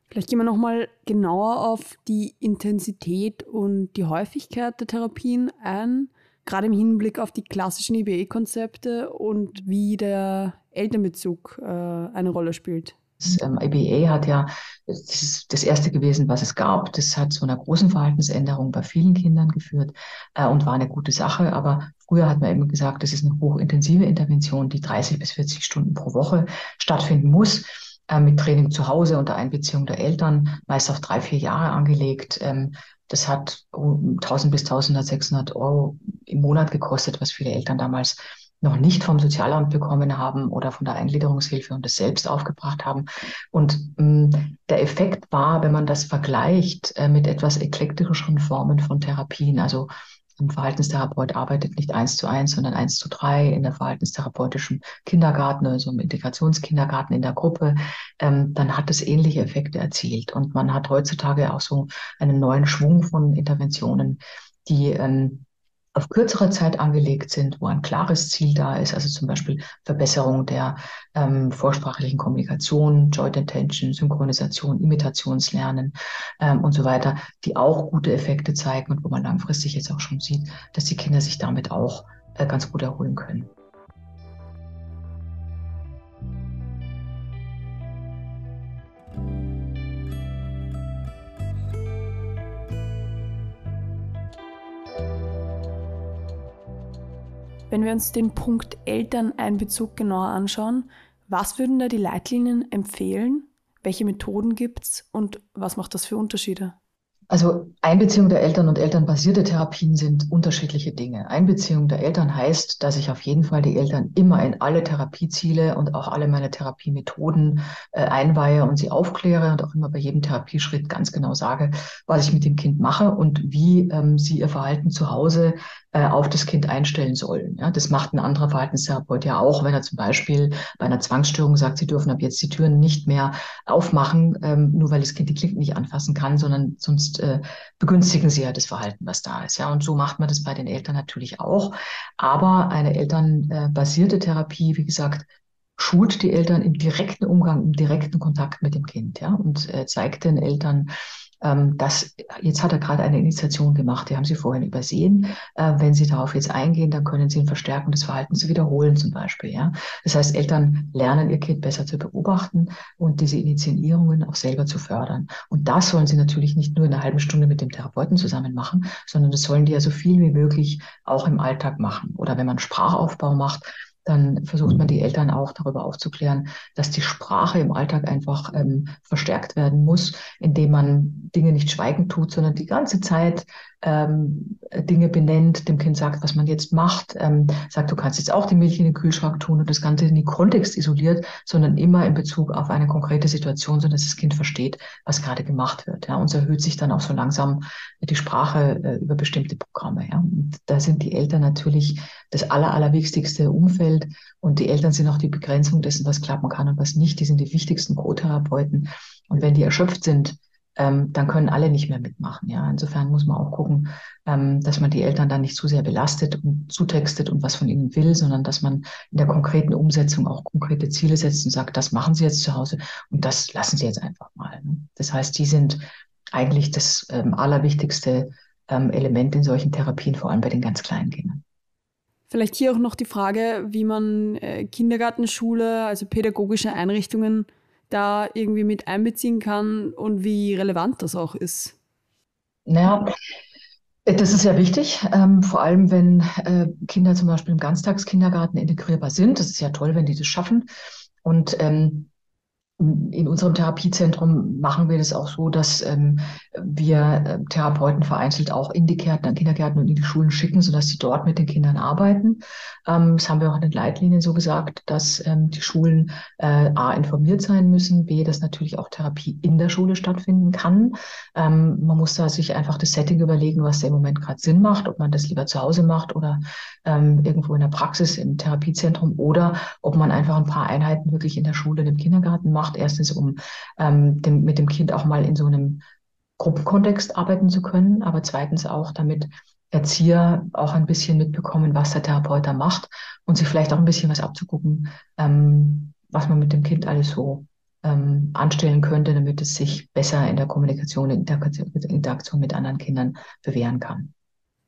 Vielleicht gehen wir nochmal genauer auf die Intensität und die Häufigkeit der Therapien ein, gerade im Hinblick auf die klassischen IBE-Konzepte und wie der Elternbezug äh, eine Rolle spielt. Das ähm, IBA hat ja, das das erste gewesen, was es gab. Das hat zu einer großen Verhaltensänderung bei vielen Kindern geführt äh, und war eine gute Sache. Aber früher hat man eben gesagt, das ist eine hochintensive Intervention, die 30 bis 40 Stunden pro Woche stattfinden muss äh, mit Training zu Hause unter Einbeziehung der Eltern, meist auf drei, vier Jahre angelegt. Ähm, das hat 1000 bis 1600 Euro im Monat gekostet, was viele Eltern damals noch nicht vom Sozialamt bekommen haben oder von der Eingliederungshilfe und das selbst aufgebracht haben. Und ähm, der Effekt war, wenn man das vergleicht äh, mit etwas eklektischeren Formen von Therapien, also ein Verhaltenstherapeut arbeitet nicht eins zu eins, sondern eins zu drei in der verhaltenstherapeutischen Kindergarten, also im Integrationskindergarten in der Gruppe, ähm, dann hat es ähnliche Effekte erzielt. Und man hat heutzutage auch so einen neuen Schwung von Interventionen, die ähm, auf kürzere Zeit angelegt sind, wo ein klares Ziel da ist, also zum Beispiel Verbesserung der ähm, vorsprachlichen Kommunikation, Joint Attention, Synchronisation, Imitationslernen ähm, und so weiter, die auch gute Effekte zeigen und wo man langfristig jetzt auch schon sieht, dass die Kinder sich damit auch äh, ganz gut erholen können. Wenn wir uns den Punkt Elterneinbezug genauer anschauen, was würden da die Leitlinien empfehlen? Welche Methoden gibt es und was macht das für Unterschiede? Also Einbeziehung der Eltern und elternbasierte Therapien sind unterschiedliche Dinge. Einbeziehung der Eltern heißt, dass ich auf jeden Fall die Eltern immer in alle Therapieziele und auch alle meine Therapiemethoden äh, einweihe und sie aufkläre und auch immer bei jedem Therapieschritt ganz genau sage, was ich mit dem Kind mache und wie ähm, sie ihr Verhalten zu Hause äh, auf das Kind einstellen sollen. Ja, das macht ein anderer Verhaltenstherapeut ja auch, wenn er zum Beispiel bei einer Zwangsstörung sagt, sie dürfen ab jetzt die Türen nicht mehr aufmachen, ähm, nur weil das Kind die Klinken nicht anfassen kann, sondern sonst äh, begünstigen sie ja das Verhalten, was da ist. Ja, und so macht man das bei den Eltern natürlich auch. Aber eine elternbasierte Therapie, wie gesagt, schult die Eltern im direkten Umgang, im direkten Kontakt mit dem Kind, ja, und äh, zeigt den Eltern, ähm, das, jetzt hat er gerade eine Initiation gemacht, die haben Sie vorhin übersehen. Äh, wenn Sie darauf jetzt eingehen, dann können Sie ein Verstärken des Verhaltens wiederholen zum Beispiel. Ja? Das heißt, Eltern lernen ihr Kind besser zu beobachten und diese Initiierungen auch selber zu fördern. Und das sollen Sie natürlich nicht nur in einer halben Stunde mit dem Therapeuten zusammen machen, sondern das sollen die ja so viel wie möglich auch im Alltag machen. Oder wenn man Sprachaufbau macht, dann versucht man die Eltern auch darüber aufzuklären, dass die Sprache im Alltag einfach ähm, verstärkt werden muss, indem man Dinge nicht schweigend tut, sondern die ganze Zeit ähm, Dinge benennt, dem Kind sagt, was man jetzt macht, ähm, sagt, du kannst jetzt auch die Milch in den Kühlschrank tun und das Ganze in den Kontext isoliert, sondern immer in Bezug auf eine konkrete Situation, sodass das Kind versteht, was gerade gemacht wird. Ja, und so erhöht sich dann auch so langsam die Sprache äh, über bestimmte Programme. Ja. Und da sind die Eltern natürlich das aller, allerwichtigste Umfeld und die Eltern sind auch die Begrenzung dessen, was klappen kann und was nicht. Die sind die wichtigsten Co-Therapeuten. Und wenn die erschöpft sind, ähm, dann können alle nicht mehr mitmachen. Ja, insofern muss man auch gucken, ähm, dass man die Eltern dann nicht zu sehr belastet und zutextet und was von ihnen will, sondern dass man in der konkreten Umsetzung auch konkrete Ziele setzt und sagt, das machen Sie jetzt zu Hause und das lassen Sie jetzt einfach mal. Ne? Das heißt, die sind eigentlich das ähm, allerwichtigste ähm, Element in solchen Therapien, vor allem bei den ganz kleinen Kindern. Vielleicht hier auch noch die Frage, wie man äh, Kindergarten, Schule, also pädagogische Einrichtungen da irgendwie mit einbeziehen kann und wie relevant das auch ist. Naja, das ist sehr wichtig, ähm, vor allem wenn äh, Kinder zum Beispiel im Ganztagskindergarten integrierbar sind. Das ist ja toll, wenn die das schaffen. Und ähm, in unserem Therapiezentrum machen wir das auch so, dass ähm, wir äh, Therapeuten vereinzelt auch in die Gärten, Kindergärten und in die Schulen schicken, sodass sie dort mit den Kindern arbeiten. Ähm, das haben wir auch in den Leitlinien so gesagt, dass ähm, die Schulen äh, A informiert sein müssen, B, dass natürlich auch Therapie in der Schule stattfinden kann. Ähm, man muss da sich einfach das Setting überlegen, was da im Moment gerade Sinn macht, ob man das lieber zu Hause macht oder ähm, irgendwo in der Praxis im Therapiezentrum oder ob man einfach ein paar Einheiten wirklich in der Schule, im Kindergarten macht. Erstens, um ähm, dem, mit dem Kind auch mal in so einem Gruppenkontext arbeiten zu können, aber zweitens auch, damit Erzieher auch ein bisschen mitbekommen, was der Therapeut da macht und sich vielleicht auch ein bisschen was abzugucken, ähm, was man mit dem Kind alles so ähm, anstellen könnte, damit es sich besser in der Kommunikation, in der Interaktion mit anderen Kindern bewähren kann.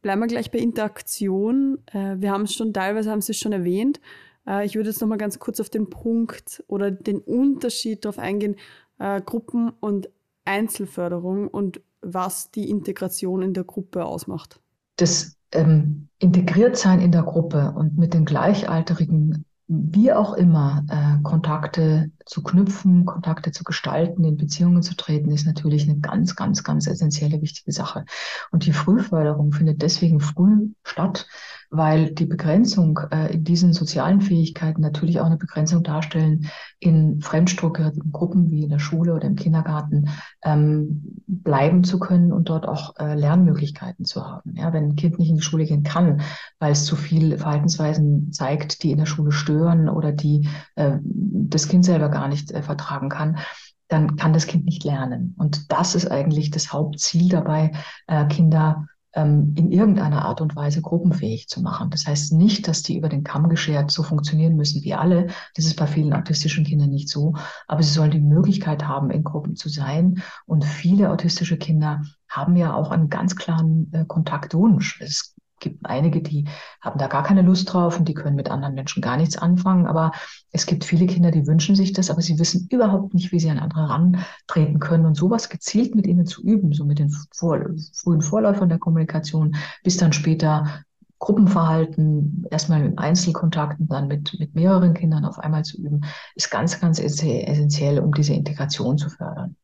Bleiben wir gleich bei Interaktion. Äh, wir haben es schon teilweise, haben Sie es schon erwähnt. Äh, ich würde jetzt noch mal ganz kurz auf den Punkt oder den Unterschied darauf eingehen, äh, Gruppen- und Einzelförderung und was die Integration in der Gruppe ausmacht. Das ähm, Integriertsein in der Gruppe und mit den Gleichaltrigen wie auch immer, äh, Kontakte zu knüpfen, Kontakte zu gestalten, in Beziehungen zu treten, ist natürlich eine ganz, ganz, ganz essentielle, wichtige Sache. Und die Frühförderung findet deswegen früh statt, weil die Begrenzung äh, in diesen sozialen Fähigkeiten natürlich auch eine Begrenzung darstellen in fremdstrukturierten Gruppen wie in der Schule oder im Kindergarten ähm, bleiben zu können und dort auch äh, Lernmöglichkeiten zu haben. Ja, wenn ein Kind nicht in die Schule gehen kann, weil es zu viel Verhaltensweisen zeigt, die in der Schule stören oder die äh, das Kind selber gar nicht äh, vertragen kann, dann kann das Kind nicht lernen. Und das ist eigentlich das Hauptziel dabei, äh, Kinder in irgendeiner Art und Weise gruppenfähig zu machen. Das heißt nicht, dass die über den Kamm geschert so funktionieren müssen wie alle. Das ist bei vielen autistischen Kindern nicht so. Aber sie sollen die Möglichkeit haben, in Gruppen zu sein. Und viele autistische Kinder haben ja auch einen ganz klaren äh, Kontaktwunsch. Es gibt einige, die haben da gar keine Lust drauf und die können mit anderen Menschen gar nichts anfangen. Aber es gibt viele Kinder, die wünschen sich das, aber sie wissen überhaupt nicht, wie sie an andere rantreten können. Und sowas gezielt mit ihnen zu üben, so mit den vor, frühen Vorläufern der Kommunikation, bis dann später Gruppenverhalten, erstmal mit Einzelkontakten, dann mit, mit mehreren Kindern auf einmal zu üben, ist ganz, ganz essentiell, um diese Integration zu fördern.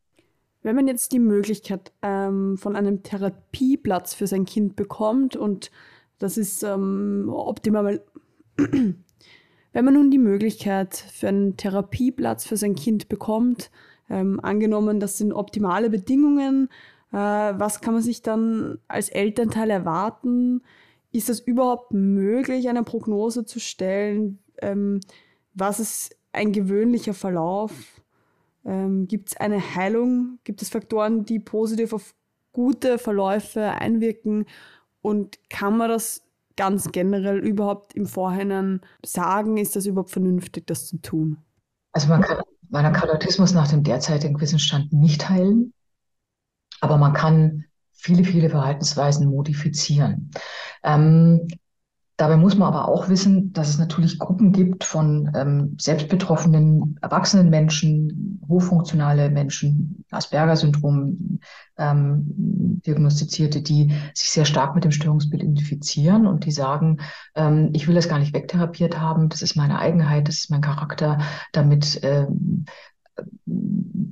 Wenn man jetzt die Möglichkeit ähm, von einem Therapieplatz für sein Kind bekommt und das ist ähm, optimal, wenn man nun die Möglichkeit für einen Therapieplatz für sein Kind bekommt, ähm, angenommen, das sind optimale Bedingungen, äh, was kann man sich dann als Elternteil erwarten? Ist es überhaupt möglich, eine Prognose zu stellen? Ähm, was ist ein gewöhnlicher Verlauf? Ähm, Gibt es eine Heilung? Gibt es Faktoren, die positiv auf gute Verläufe einwirken? Und kann man das ganz generell überhaupt im Vorhinein sagen? Ist das überhaupt vernünftig, das zu tun? Also man kann, man kann nach dem derzeitigen Wissensstand nicht heilen, aber man kann viele, viele Verhaltensweisen modifizieren. Ähm, Dabei muss man aber auch wissen, dass es natürlich Gruppen gibt von ähm, selbstbetroffenen erwachsenen Menschen, hochfunktionale Menschen, Asperger-Syndrom ähm, diagnostizierte, die sich sehr stark mit dem Störungsbild identifizieren und die sagen, ähm, ich will das gar nicht wegtherapiert haben, das ist meine Eigenheit, das ist mein Charakter, damit ähm,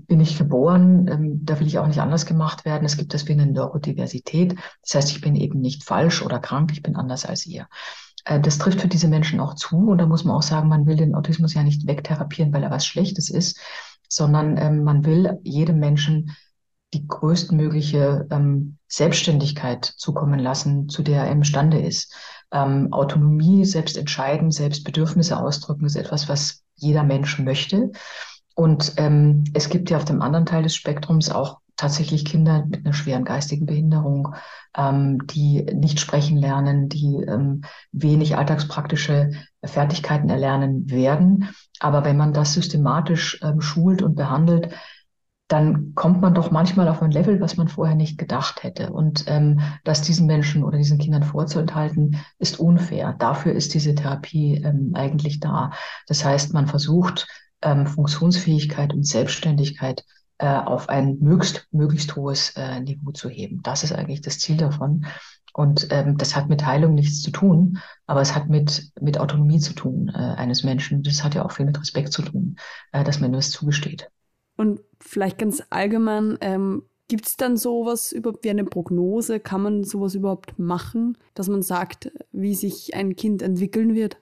bin ich geboren, ähm, da will ich auch nicht anders gemacht werden. Es gibt deswegen eine Neurodiversität. Das heißt, ich bin eben nicht falsch oder krank, ich bin anders als ihr. Äh, das trifft für diese Menschen auch zu. Und da muss man auch sagen, man will den Autismus ja nicht wegtherapieren, weil er was Schlechtes ist, sondern ähm, man will jedem Menschen die größtmögliche ähm, Selbstständigkeit zukommen lassen, zu der er imstande ist. Ähm, Autonomie, selbst entscheiden, selbst Bedürfnisse ausdrücken, ist etwas, was jeder Mensch möchte. Und ähm, es gibt ja auf dem anderen Teil des Spektrums auch tatsächlich Kinder mit einer schweren geistigen Behinderung, ähm, die nicht sprechen lernen, die ähm, wenig alltagspraktische Fertigkeiten erlernen werden. Aber wenn man das systematisch ähm, schult und behandelt, dann kommt man doch manchmal auf ein Level, was man vorher nicht gedacht hätte. Und ähm, das diesen Menschen oder diesen Kindern vorzuenthalten, ist unfair. Dafür ist diese Therapie ähm, eigentlich da. Das heißt, man versucht, ähm, Funktionsfähigkeit und Selbstständigkeit äh, auf ein möglichst, möglichst hohes äh, Niveau zu heben. Das ist eigentlich das Ziel davon. Und ähm, das hat mit Heilung nichts zu tun, aber es hat mit, mit Autonomie zu tun äh, eines Menschen. Das hat ja auch viel mit Respekt zu tun, äh, dass man es zugesteht. Und vielleicht ganz allgemein, ähm, gibt es dann sowas überhaupt wie eine Prognose? Kann man sowas überhaupt machen, dass man sagt, wie sich ein Kind entwickeln wird?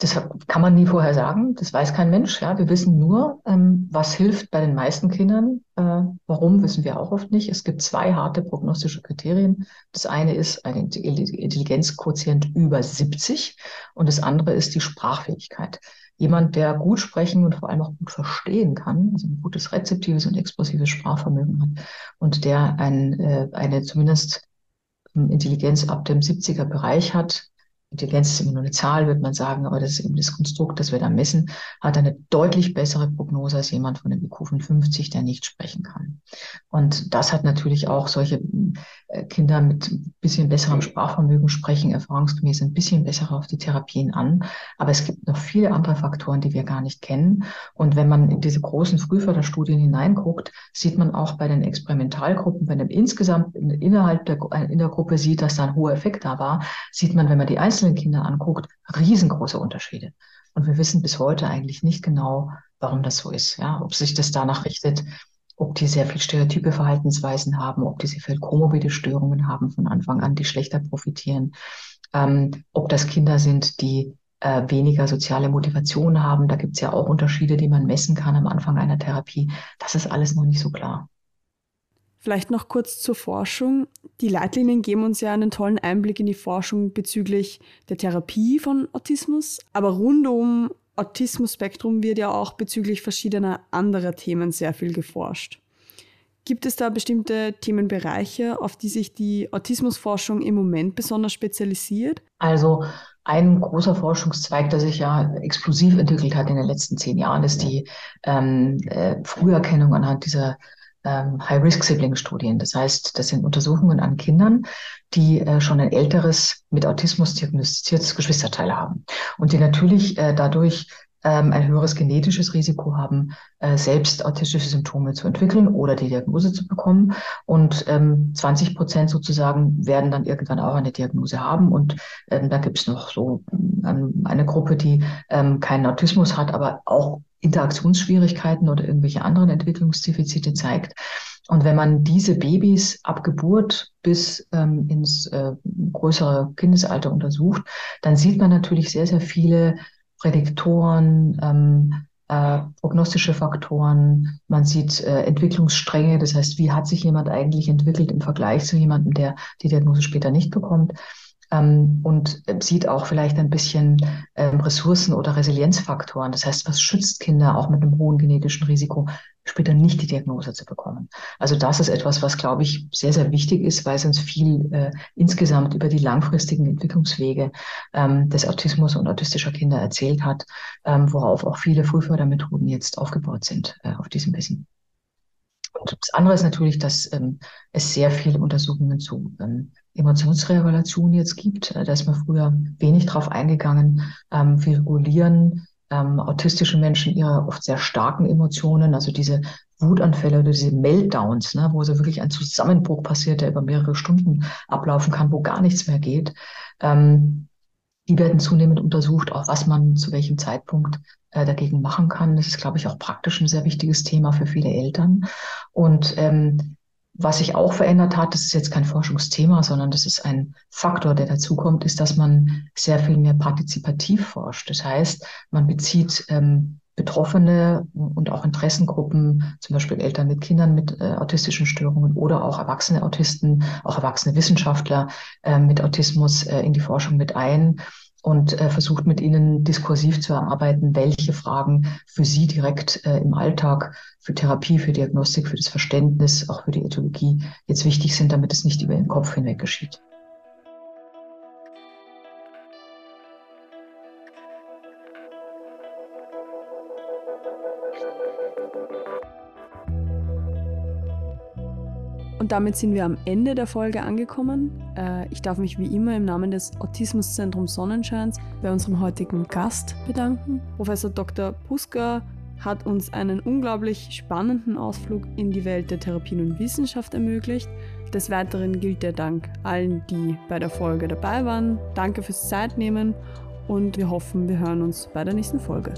Das kann man nie vorher sagen. Das weiß kein Mensch. Ja, wir wissen nur, ähm, was hilft bei den meisten Kindern. Äh, warum wissen wir auch oft nicht. Es gibt zwei harte prognostische Kriterien. Das eine ist ein Intelligenzquotient über 70 und das andere ist die Sprachfähigkeit. Jemand, der gut sprechen und vor allem auch gut verstehen kann, also ein gutes rezeptives und expressives Sprachvermögen hat und der ein, äh, eine zumindest Intelligenz ab dem 70er Bereich hat, Intelligenz ist immer nur eine Zahl, wird man sagen, aber das ist eben das Konstrukt, das wir da messen, hat eine deutlich bessere Prognose als jemand von einem IQ von 50, der nicht sprechen kann. Und das hat natürlich auch solche Kinder mit ein bisschen besserem Sprachvermögen sprechen erfahrungsgemäß ein bisschen besser auf die Therapien an. Aber es gibt noch viele andere Faktoren, die wir gar nicht kennen. Und wenn man in diese großen Frühförderstudien hineinguckt, sieht man auch bei den Experimentalgruppen, wenn man insgesamt innerhalb der, in der Gruppe sieht, dass da ein hoher Effekt da war, sieht man, wenn man die einzelnen Kinder anguckt, riesengroße Unterschiede. Und wir wissen bis heute eigentlich nicht genau, warum das so ist. Ja, ob sich das danach richtet, ob die sehr viel stereotype Verhaltensweisen haben, ob die sehr viel komorbide Störungen haben von Anfang an, die schlechter profitieren, ähm, ob das Kinder sind, die äh, weniger soziale Motivation haben. Da gibt es ja auch Unterschiede, die man messen kann am Anfang einer Therapie. Das ist alles noch nicht so klar. Vielleicht noch kurz zur Forschung. Die Leitlinien geben uns ja einen tollen Einblick in die Forschung bezüglich der Therapie von Autismus, aber rund um Autismus-Spektrum wird ja auch bezüglich verschiedener anderer Themen sehr viel geforscht. Gibt es da bestimmte Themenbereiche, auf die sich die Autismusforschung im Moment besonders spezialisiert? Also ein großer Forschungszweig, der sich ja explosiv entwickelt hat in den letzten zehn Jahren, ist die ähm, äh, Früherkennung anhand dieser ähm, High-Risk-Sibling-Studien. Das heißt, das sind Untersuchungen an Kindern, die äh, schon ein älteres, mit Autismus diagnostiziertes Geschwisterteil haben und die natürlich äh, dadurch ähm, ein höheres genetisches Risiko haben, äh, selbst autistische Symptome zu entwickeln oder die Diagnose zu bekommen. Und ähm, 20 Prozent sozusagen werden dann irgendwann auch eine Diagnose haben. Und ähm, da gibt es noch so ähm, eine Gruppe, die ähm, keinen Autismus hat, aber auch Interaktionsschwierigkeiten oder irgendwelche anderen Entwicklungsdefizite zeigt. Und wenn man diese Babys ab Geburt bis ähm, ins äh, größere Kindesalter untersucht, dann sieht man natürlich sehr, sehr viele Prädiktoren, ähm, äh, prognostische Faktoren, man sieht äh, Entwicklungsstränge, das heißt, wie hat sich jemand eigentlich entwickelt im Vergleich zu jemandem, der die Diagnose später nicht bekommt ähm, und äh, sieht auch vielleicht ein bisschen ähm, Ressourcen- oder Resilienzfaktoren. Das heißt, was schützt Kinder auch mit einem hohen genetischen Risiko, später nicht die Diagnose zu bekommen. Also das ist etwas, was, glaube ich, sehr, sehr wichtig ist, weil es uns viel äh, insgesamt über die langfristigen Entwicklungswege ähm, des Autismus und autistischer Kinder erzählt hat, ähm, worauf auch viele Frühfördermethoden jetzt aufgebaut sind, äh, auf diesem Wissen. Und das andere ist natürlich, dass ähm, es sehr viele Untersuchungen zu ähm, Emotionsregulation jetzt gibt. Äh, da ist man früher wenig drauf eingegangen. Ähm, wir regulieren ähm, autistische Menschen ihre oft sehr starken Emotionen, also diese Wutanfälle oder diese Meltdowns, ne, wo so wirklich ein Zusammenbruch passiert, der über mehrere Stunden ablaufen kann, wo gar nichts mehr geht. Ähm, die werden zunehmend untersucht, auch was man zu welchem Zeitpunkt äh, dagegen machen kann. Das ist, glaube ich, auch praktisch ein sehr wichtiges Thema für viele Eltern. Und ähm, was sich auch verändert hat, das ist jetzt kein Forschungsthema, sondern das ist ein Faktor, der dazukommt, ist, dass man sehr viel mehr partizipativ forscht. Das heißt, man bezieht ähm, Betroffene und auch Interessengruppen, zum Beispiel Eltern mit Kindern mit äh, autistischen Störungen oder auch erwachsene Autisten, auch erwachsene Wissenschaftler äh, mit Autismus äh, in die Forschung mit ein und äh, versucht mit ihnen diskursiv zu erarbeiten, welche Fragen für sie direkt äh, im Alltag, für Therapie, für Diagnostik, für das Verständnis, auch für die Ethologie jetzt wichtig sind, damit es nicht über den Kopf hinweg geschieht. Und damit sind wir am Ende der Folge angekommen. Äh, ich darf mich wie immer im Namen des Autismuszentrums Sonnenscheins bei unserem heutigen Gast bedanken. Professor Dr. Puska hat uns einen unglaublich spannenden Ausflug in die Welt der Therapien und Wissenschaft ermöglicht. Des Weiteren gilt der Dank allen, die bei der Folge dabei waren. Danke fürs Zeitnehmen und wir hoffen, wir hören uns bei der nächsten Folge.